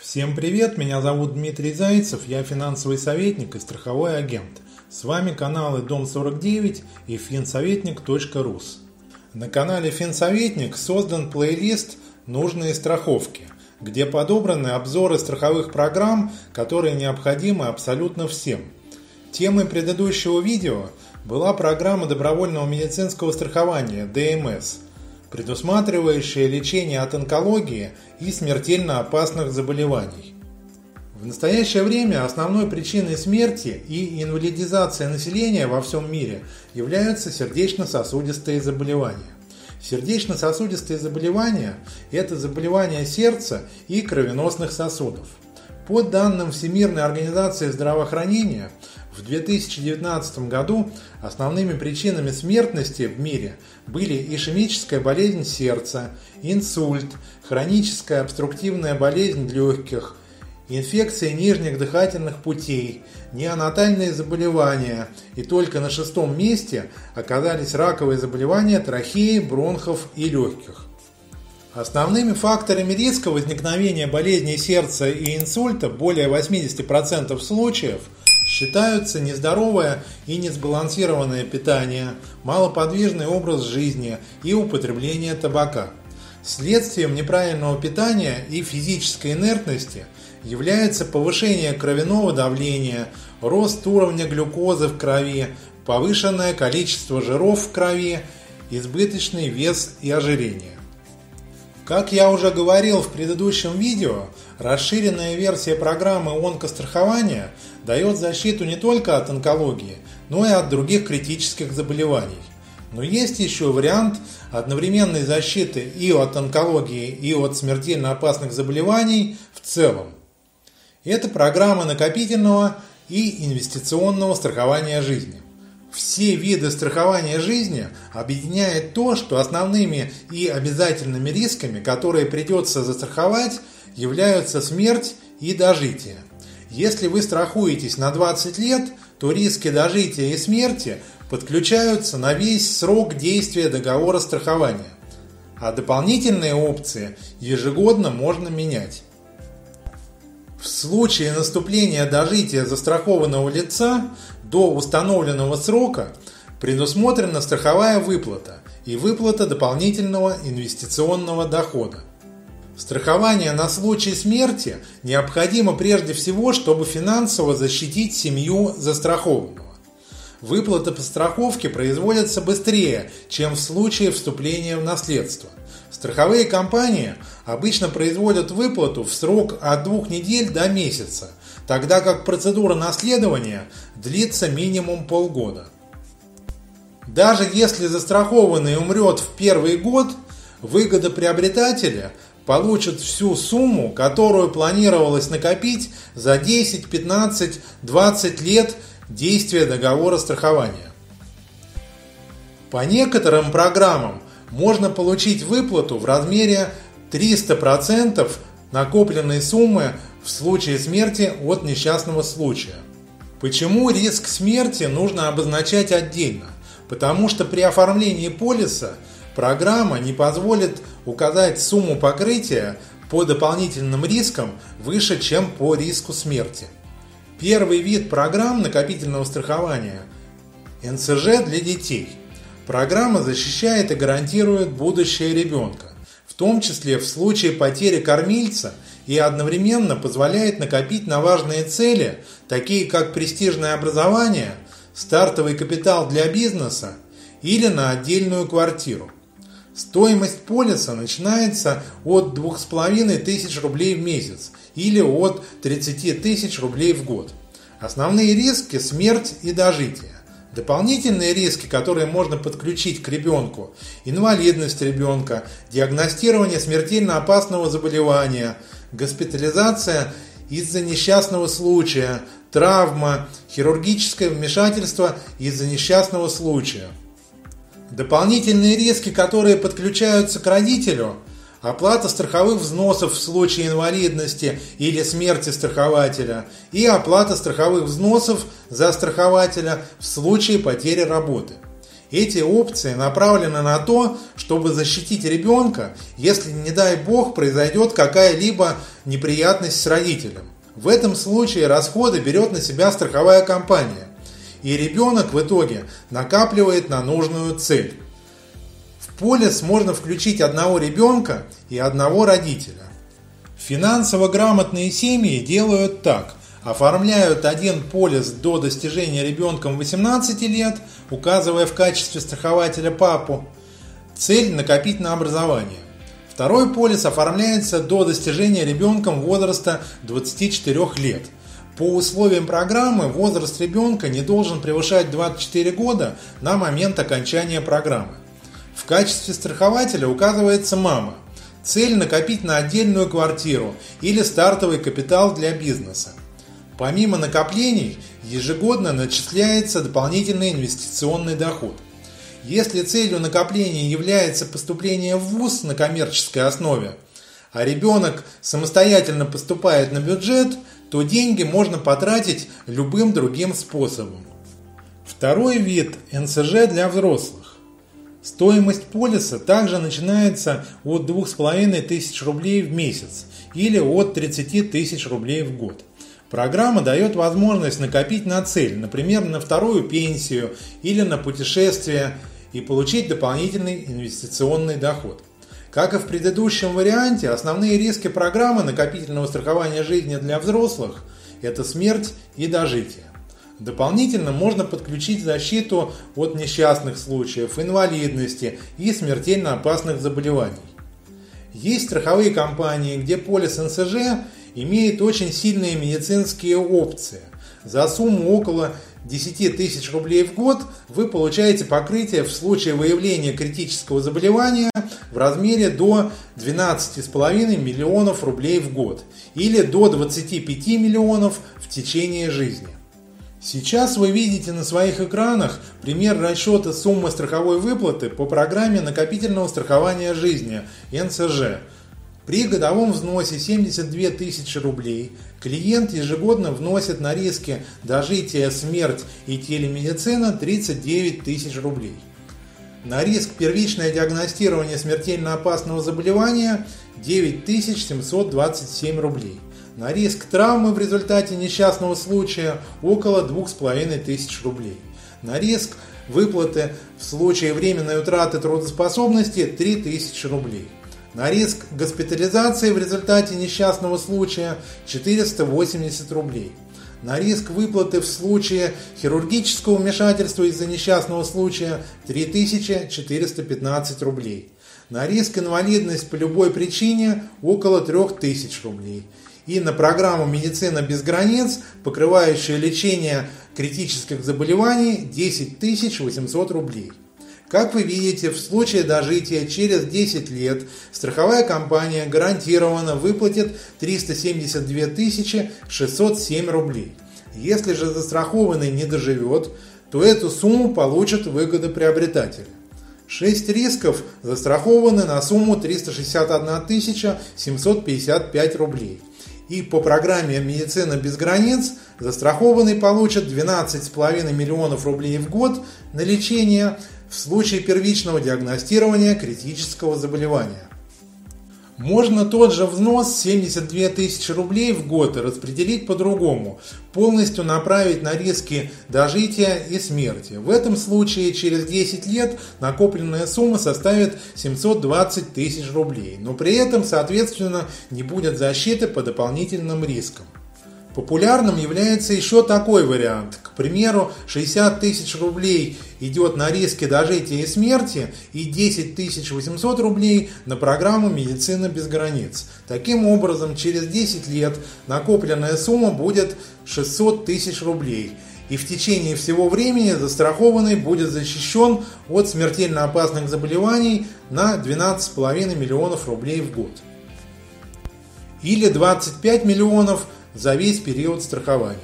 Всем привет, меня зовут Дмитрий Зайцев, я финансовый советник и страховой агент. С вами каналы Дом49 и финсоветник.рус. На канале Финсоветник создан плейлист «Нужные страховки», где подобраны обзоры страховых программ, которые необходимы абсолютно всем. Темой предыдущего видео была программа добровольного медицинского страхования ДМС – предусматривающее лечение от онкологии и смертельно опасных заболеваний. В настоящее время основной причиной смерти и инвалидизации населения во всем мире являются сердечно-сосудистые заболевания. Сердечно-сосудистые заболевания – это заболевания сердца и кровеносных сосудов. По данным Всемирной организации здравоохранения, в 2019 году основными причинами смертности в мире были ишемическая болезнь сердца, инсульт, хроническая обструктивная болезнь легких, инфекция нижних дыхательных путей, неонатальные заболевания и только на шестом месте оказались раковые заболевания трахеи, бронхов и легких. Основными факторами риска возникновения болезней сердца и инсульта более 80% случаев – Считаются нездоровое и несбалансированное питание, малоподвижный образ жизни и употребление табака. Следствием неправильного питания и физической инертности является повышение кровяного давления, рост уровня глюкозы в крови, повышенное количество жиров в крови, избыточный вес и ожирение. Как я уже говорил в предыдущем видео, расширенная версия программы онкострахования дает защиту не только от онкологии, но и от других критических заболеваний. Но есть еще вариант одновременной защиты и от онкологии, и от смертельно опасных заболеваний в целом. Это программа накопительного и инвестиционного страхования жизни. Все виды страхования жизни объединяет то, что основными и обязательными рисками, которые придется застраховать, являются смерть и дожитие. Если вы страхуетесь на 20 лет, то риски дожития и смерти подключаются на весь срок действия договора страхования, а дополнительные опции ежегодно можно менять. В случае наступления дожития застрахованного лица до установленного срока предусмотрена страховая выплата и выплата дополнительного инвестиционного дохода. Страхование на случай смерти необходимо прежде всего, чтобы финансово защитить семью застрахованного. Выплата по страховке производится быстрее, чем в случае вступления в наследство. Страховые компании обычно производят выплату в срок от двух недель до месяца, тогда как процедура наследования длится минимум полгода. Даже если застрахованный умрет в первый год, выгода приобретателя получит всю сумму, которую планировалось накопить за 10, 15, 20 лет действия договора страхования. По некоторым программам можно получить выплату в размере 300% накопленной суммы в случае смерти от несчастного случая. Почему риск смерти нужно обозначать отдельно? Потому что при оформлении полиса программа не позволит указать сумму покрытия по дополнительным рискам выше, чем по риску смерти. Первый вид программ накопительного страхования – НСЖ для детей. Программа защищает и гарантирует будущее ребенка, в том числе в случае потери кормильца и одновременно позволяет накопить на важные цели, такие как престижное образование, стартовый капитал для бизнеса или на отдельную квартиру. Стоимость полиса начинается от 2500 рублей в месяц или от 30 тысяч рублей в год. Основные риски – смерть и дожитие. Дополнительные риски, которые можно подключить к ребенку – инвалидность ребенка, диагностирование смертельно опасного заболевания, госпитализация из-за несчастного случая, травма, хирургическое вмешательство из-за несчастного случая – Дополнительные риски, которые подключаются к родителю, оплата страховых взносов в случае инвалидности или смерти страхователя и оплата страховых взносов за страхователя в случае потери работы. Эти опции направлены на то, чтобы защитить ребенка, если, не дай бог, произойдет какая-либо неприятность с родителем. В этом случае расходы берет на себя страховая компания, и ребенок в итоге накапливает на нужную цель. В полис можно включить одного ребенка и одного родителя. Финансово грамотные семьи делают так оформляют один полис до достижения ребенком 18 лет, указывая в качестве страхователя папу. Цель – накопить на образование. Второй полис оформляется до достижения ребенком возраста 24 лет. По условиям программы возраст ребенка не должен превышать 24 года на момент окончания программы. В качестве страхователя указывается мама. Цель – накопить на отдельную квартиру или стартовый капитал для бизнеса. Помимо накоплений, ежегодно начисляется дополнительный инвестиционный доход. Если целью накопления является поступление в ВУЗ на коммерческой основе, а ребенок самостоятельно поступает на бюджет, то деньги можно потратить любым другим способом. Второй вид – НСЖ для взрослых. Стоимость полиса также начинается от 2500 рублей в месяц или от 30 тысяч рублей в год. Программа дает возможность накопить на цель, например, на вторую пенсию или на путешествие и получить дополнительный инвестиционный доход. Как и в предыдущем варианте, основные риски программы накопительного страхования жизни для взрослых – это смерть и дожитие. Дополнительно можно подключить защиту от несчастных случаев, инвалидности и смертельно опасных заболеваний. Есть страховые компании, где полис НСЖ имеет очень сильные медицинские опции. За сумму около 10 тысяч рублей в год вы получаете покрытие в случае выявления критического заболевания в размере до 12,5 миллионов рублей в год или до 25 миллионов в течение жизни. Сейчас вы видите на своих экранах пример расчета суммы страховой выплаты по программе накопительного страхования жизни НСЖ при годовом взносе 72 тысячи рублей клиент ежегодно вносит на риски дожития, смерть и телемедицина 39 тысяч рублей. На риск первичное диагностирование смертельно опасного заболевания 9727 рублей. На риск травмы в результате несчастного случая около 2500 рублей. На риск выплаты в случае временной утраты трудоспособности 3000 рублей. На риск госпитализации в результате несчастного случая 480 рублей. На риск выплаты в случае хирургического вмешательства из-за несчастного случая 3415 рублей. На риск инвалидность по любой причине около 3000 рублей. И на программу «Медицина без границ», покрывающую лечение критических заболеваний, 10 800 рублей. Как вы видите, в случае дожития через 10 лет страховая компания гарантированно выплатит 372 607 рублей. Если же застрахованный не доживет, то эту сумму получат выгодоприобретатели. 6 рисков застрахованы на сумму 361 755 рублей. И по программе «Медицина без границ» застрахованный получит 12,5 миллионов рублей в год на лечение в случае первичного диагностирования критического заболевания. Можно тот же взнос 72 тысячи рублей в год распределить по-другому, полностью направить на риски дожития и смерти. В этом случае через 10 лет накопленная сумма составит 720 тысяч рублей, но при этом, соответственно, не будет защиты по дополнительным рискам. Популярным является еще такой вариант. К примеру, 60 тысяч рублей идет на риски дожития и смерти и 10 800 рублей на программу «Медицина без границ». Таким образом, через 10 лет накопленная сумма будет 600 тысяч рублей. И в течение всего времени застрахованный будет защищен от смертельно опасных заболеваний на 12,5 миллионов рублей в год. Или 25 миллионов – за весь период страхования.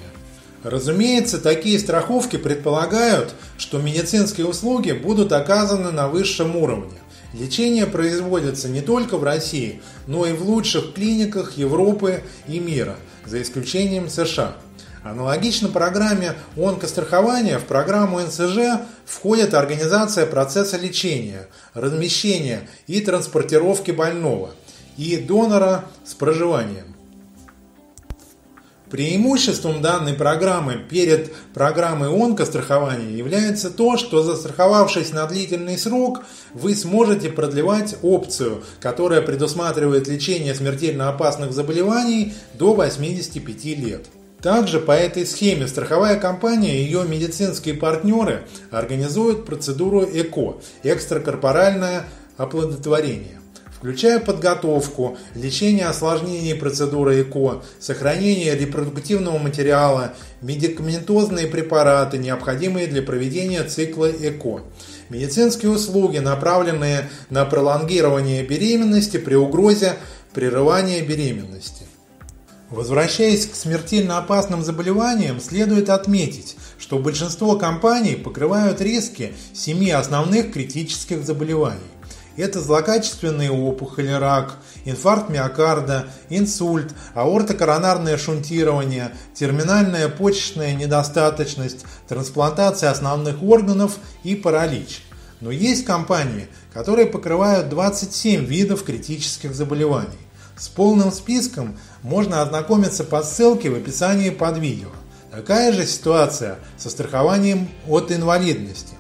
Разумеется, такие страховки предполагают, что медицинские услуги будут оказаны на высшем уровне. Лечение производится не только в России, но и в лучших клиниках Европы и мира, за исключением США. Аналогично программе онкострахования в программу НСЖ входит организация процесса лечения, размещения и транспортировки больного и донора с проживанием. Преимуществом данной программы перед программой онкострахования является то, что застраховавшись на длительный срок, вы сможете продлевать опцию, которая предусматривает лечение смертельно опасных заболеваний до 85 лет. Также по этой схеме страховая компания и ее медицинские партнеры организуют процедуру ЭКО – экстракорпоральное оплодотворение включая подготовку, лечение осложнений процедуры ЭКО, сохранение репродуктивного материала, медикаментозные препараты, необходимые для проведения цикла ЭКО, медицинские услуги, направленные на пролонгирование беременности при угрозе прерывания беременности. Возвращаясь к смертельно опасным заболеваниям, следует отметить, что большинство компаний покрывают риски семи основных критических заболеваний. Это злокачественные опухоли, рак, инфаркт миокарда, инсульт, аортокоронарное шунтирование, терминальная почечная недостаточность, трансплантация основных органов и паралич. Но есть компании, которые покрывают 27 видов критических заболеваний. С полным списком можно ознакомиться по ссылке в описании под видео. Такая же ситуация со страхованием от инвалидности.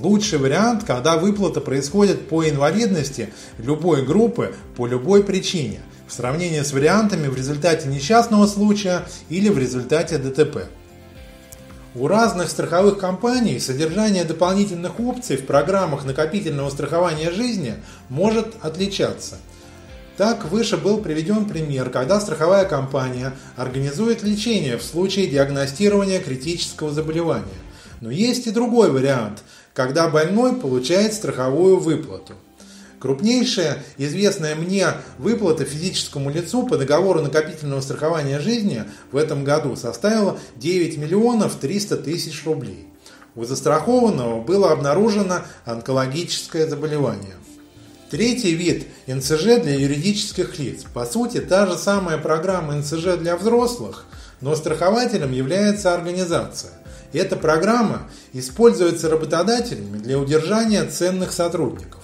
Лучший вариант, когда выплата происходит по инвалидности любой группы по любой причине, в сравнении с вариантами в результате несчастного случая или в результате ДТП. У разных страховых компаний содержание дополнительных опций в программах накопительного страхования жизни может отличаться. Так, выше был приведен пример, когда страховая компания организует лечение в случае диагностирования критического заболевания. Но есть и другой вариант, когда больной получает страховую выплату. Крупнейшая известная мне выплата физическому лицу по договору накопительного страхования жизни в этом году составила 9 миллионов 300 тысяч рублей. У застрахованного было обнаружено онкологическое заболевание. Третий вид – НСЖ для юридических лиц. По сути, та же самая программа НСЖ для взрослых, но страхователем является организация – эта программа используется работодателями для удержания ценных сотрудников.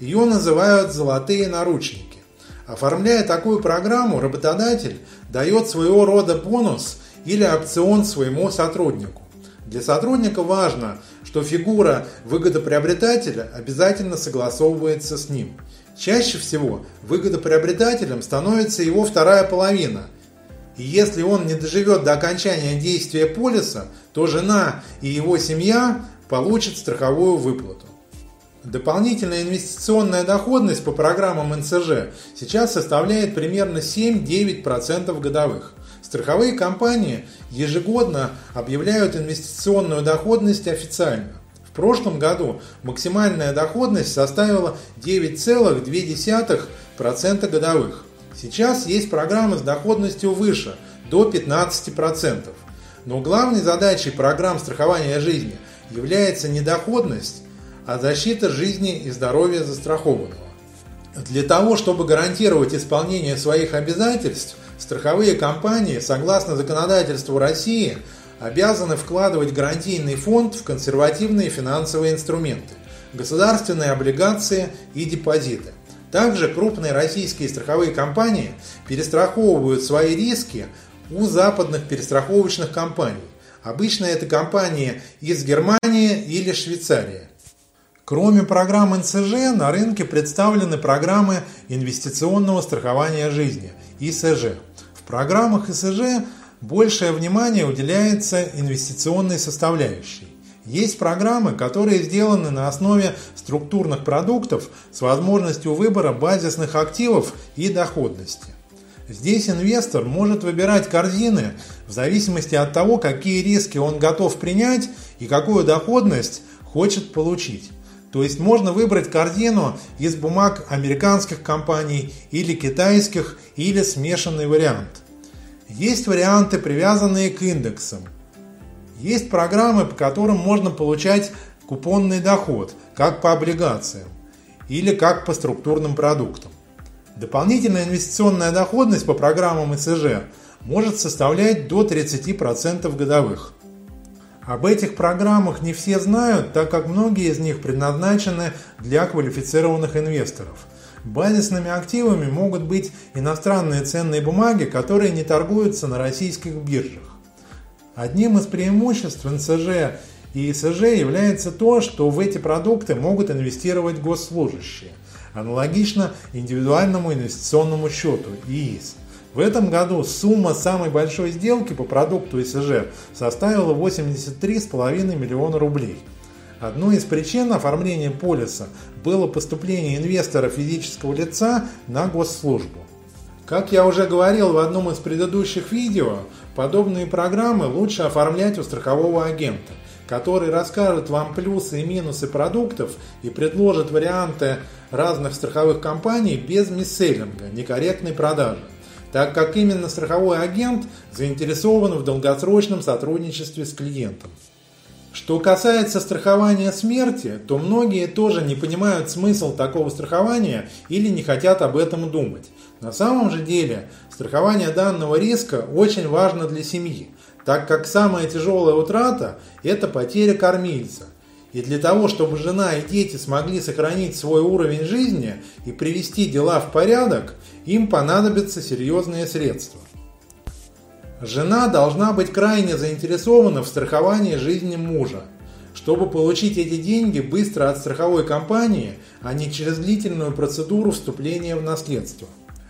Ее называют «золотые наручники». Оформляя такую программу, работодатель дает своего рода бонус или опцион своему сотруднику. Для сотрудника важно, что фигура выгодоприобретателя обязательно согласовывается с ним. Чаще всего выгодоприобретателем становится его вторая половина – и если он не доживет до окончания действия полиса, то жена и его семья получат страховую выплату. Дополнительная инвестиционная доходность по программам НСЖ сейчас составляет примерно 7-9% годовых. Страховые компании ежегодно объявляют инвестиционную доходность официально. В прошлом году максимальная доходность составила 9,2% годовых. Сейчас есть программы с доходностью выше, до 15%. Но главной задачей программ страхования жизни является не доходность, а защита жизни и здоровья застрахованного. Для того, чтобы гарантировать исполнение своих обязательств, страховые компании, согласно законодательству России, обязаны вкладывать гарантийный фонд в консервативные финансовые инструменты, государственные облигации и депозиты. Также крупные российские страховые компании перестраховывают свои риски у западных перестраховочных компаний. Обычно это компании из Германии или Швейцарии. Кроме программ НСЖ, на рынке представлены программы инвестиционного страхования жизни – ИСЖ. В программах ИСЖ большее внимание уделяется инвестиционной составляющей. Есть программы, которые сделаны на основе структурных продуктов с возможностью выбора базисных активов и доходности. Здесь инвестор может выбирать корзины в зависимости от того, какие риски он готов принять и какую доходность хочет получить. То есть можно выбрать корзину из бумаг американских компаний или китайских или смешанный вариант. Есть варианты, привязанные к индексам. Есть программы, по которым можно получать купонный доход, как по облигациям или как по структурным продуктам. Дополнительная инвестиционная доходность по программам ИСЖ может составлять до 30% годовых. Об этих программах не все знают, так как многие из них предназначены для квалифицированных инвесторов. Базисными активами могут быть иностранные ценные бумаги, которые не торгуются на российских биржах. Одним из преимуществ НСЖ и ИСЖ является то, что в эти продукты могут инвестировать госслужащие, аналогично индивидуальному инвестиционному счету ИИС. В этом году сумма самой большой сделки по продукту ИСЖ составила 83,5 миллиона рублей. Одной из причин оформления полиса было поступление инвестора физического лица на госслужбу. Как я уже говорил в одном из предыдущих видео, подобные программы лучше оформлять у страхового агента, который расскажет вам плюсы и минусы продуктов и предложит варианты разных страховых компаний без мисселлинга, некорректной продажи так как именно страховой агент заинтересован в долгосрочном сотрудничестве с клиентом. Что касается страхования смерти, то многие тоже не понимают смысл такого страхования или не хотят об этом думать. На самом же деле страхование данного риска очень важно для семьи, так как самая тяжелая утрата – это потеря кормильца. И для того, чтобы жена и дети смогли сохранить свой уровень жизни и привести дела в порядок, им понадобятся серьезные средства. Жена должна быть крайне заинтересована в страховании жизни мужа, чтобы получить эти деньги быстро от страховой компании, а не через длительную процедуру вступления в наследство.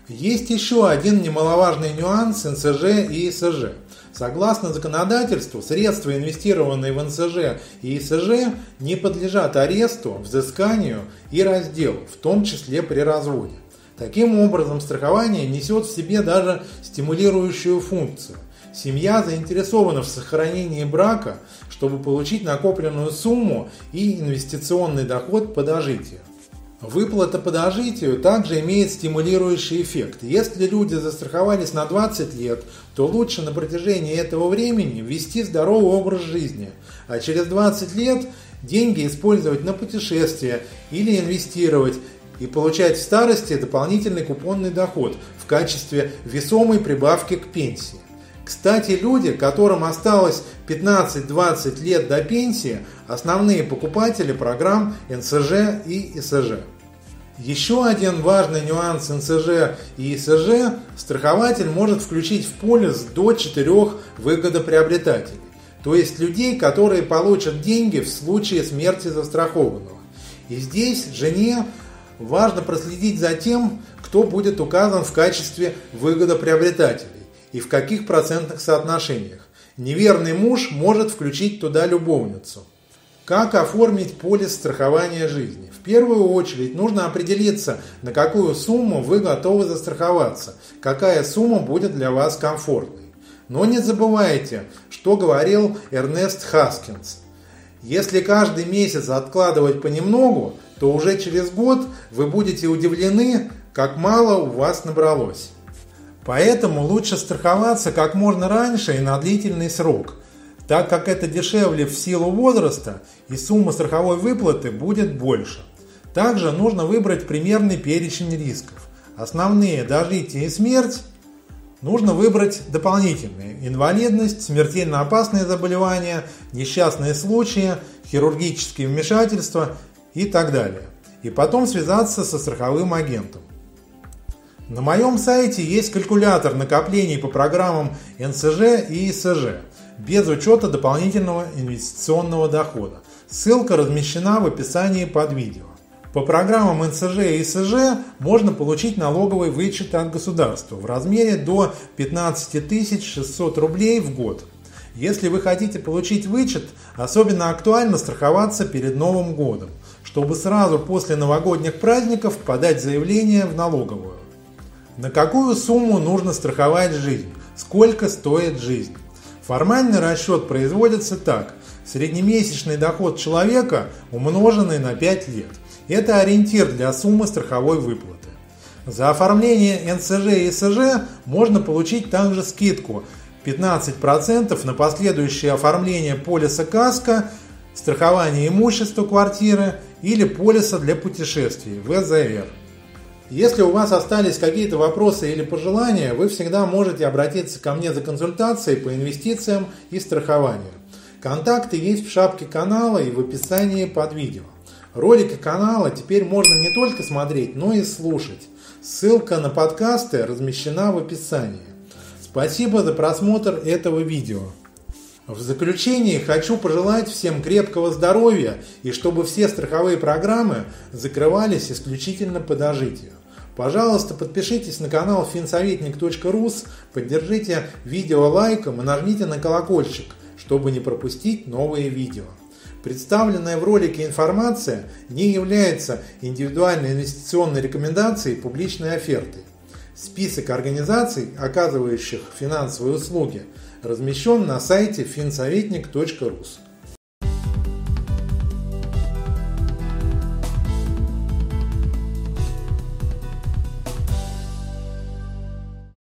Есть еще один немаловажный нюанс НСЖ и ИСЖ. Согласно законодательству, средства, инвестированные в НСЖ и ИСЖ, не подлежат аресту, взысканию и разделу, в том числе при разводе. Таким образом, страхование несет в себе даже стимулирующую функцию. Семья заинтересована в сохранении брака, чтобы получить накопленную сумму и инвестиционный доход по дожитию. Выплата по дожитию также имеет стимулирующий эффект. Если люди застраховались на 20 лет, то лучше на протяжении этого времени вести здоровый образ жизни, а через 20 лет деньги использовать на путешествия или инвестировать, и получать в старости дополнительный купонный доход в качестве весомой прибавки к пенсии. Кстати, люди, которым осталось 15-20 лет до пенсии, основные покупатели программ НСЖ и ИСЖ. Еще один важный нюанс НСЖ и ИСЖ – страхователь может включить в полис до 4 выгодоприобретателей, то есть людей, которые получат деньги в случае смерти застрахованного. И здесь жене важно проследить за тем, кто будет указан в качестве выгодоприобретателей и в каких процентных соотношениях. Неверный муж может включить туда любовницу. Как оформить полис страхования жизни? В первую очередь нужно определиться, на какую сумму вы готовы застраховаться, какая сумма будет для вас комфортной. Но не забывайте, что говорил Эрнест Хаскинс. Если каждый месяц откладывать понемногу, то уже через год вы будете удивлены, как мало у вас набралось. Поэтому лучше страховаться как можно раньше и на длительный срок, так как это дешевле в силу возраста и сумма страховой выплаты будет больше. Также нужно выбрать примерный перечень рисков. Основные – дожитие и смерть. Нужно выбрать дополнительные – инвалидность, смертельно опасные заболевания, несчастные случаи, хирургические вмешательства и так далее. И потом связаться со страховым агентом. На моем сайте есть калькулятор накоплений по программам НСЖ и ИСЖ, без учета дополнительного инвестиционного дохода. Ссылка размещена в описании под видео. По программам НСЖ и ИСЖ можно получить налоговый вычет от государства в размере до 15 600 рублей в год. Если вы хотите получить вычет, особенно актуально страховаться перед Новым годом чтобы сразу после новогодних праздников подать заявление в налоговую. На какую сумму нужно страховать жизнь? Сколько стоит жизнь? Формальный расчет производится так. Среднемесячный доход человека, умноженный на 5 лет. Это ориентир для суммы страховой выплаты. За оформление НСЖ и СЖ можно получить также скидку 15% на последующее оформление полиса КАСКО, страхование имущества квартиры или полиса для путешествий ВЗР. Если у вас остались какие-то вопросы или пожелания, вы всегда можете обратиться ко мне за консультацией по инвестициям и страхованию. Контакты есть в шапке канала и в описании под видео. Ролики канала теперь можно не только смотреть, но и слушать. Ссылка на подкасты размещена в описании. Спасибо за просмотр этого видео. В заключение хочу пожелать всем крепкого здоровья и чтобы все страховые программы закрывались исключительно по дожитию. Пожалуйста, подпишитесь на канал финсоветник.рус, поддержите видео лайком и нажмите на колокольчик, чтобы не пропустить новые видео. Представленная в ролике информация не является индивидуальной инвестиционной рекомендацией публичной оферты. Список организаций, оказывающих финансовые услуги, размещен на сайте финсоветник.рус.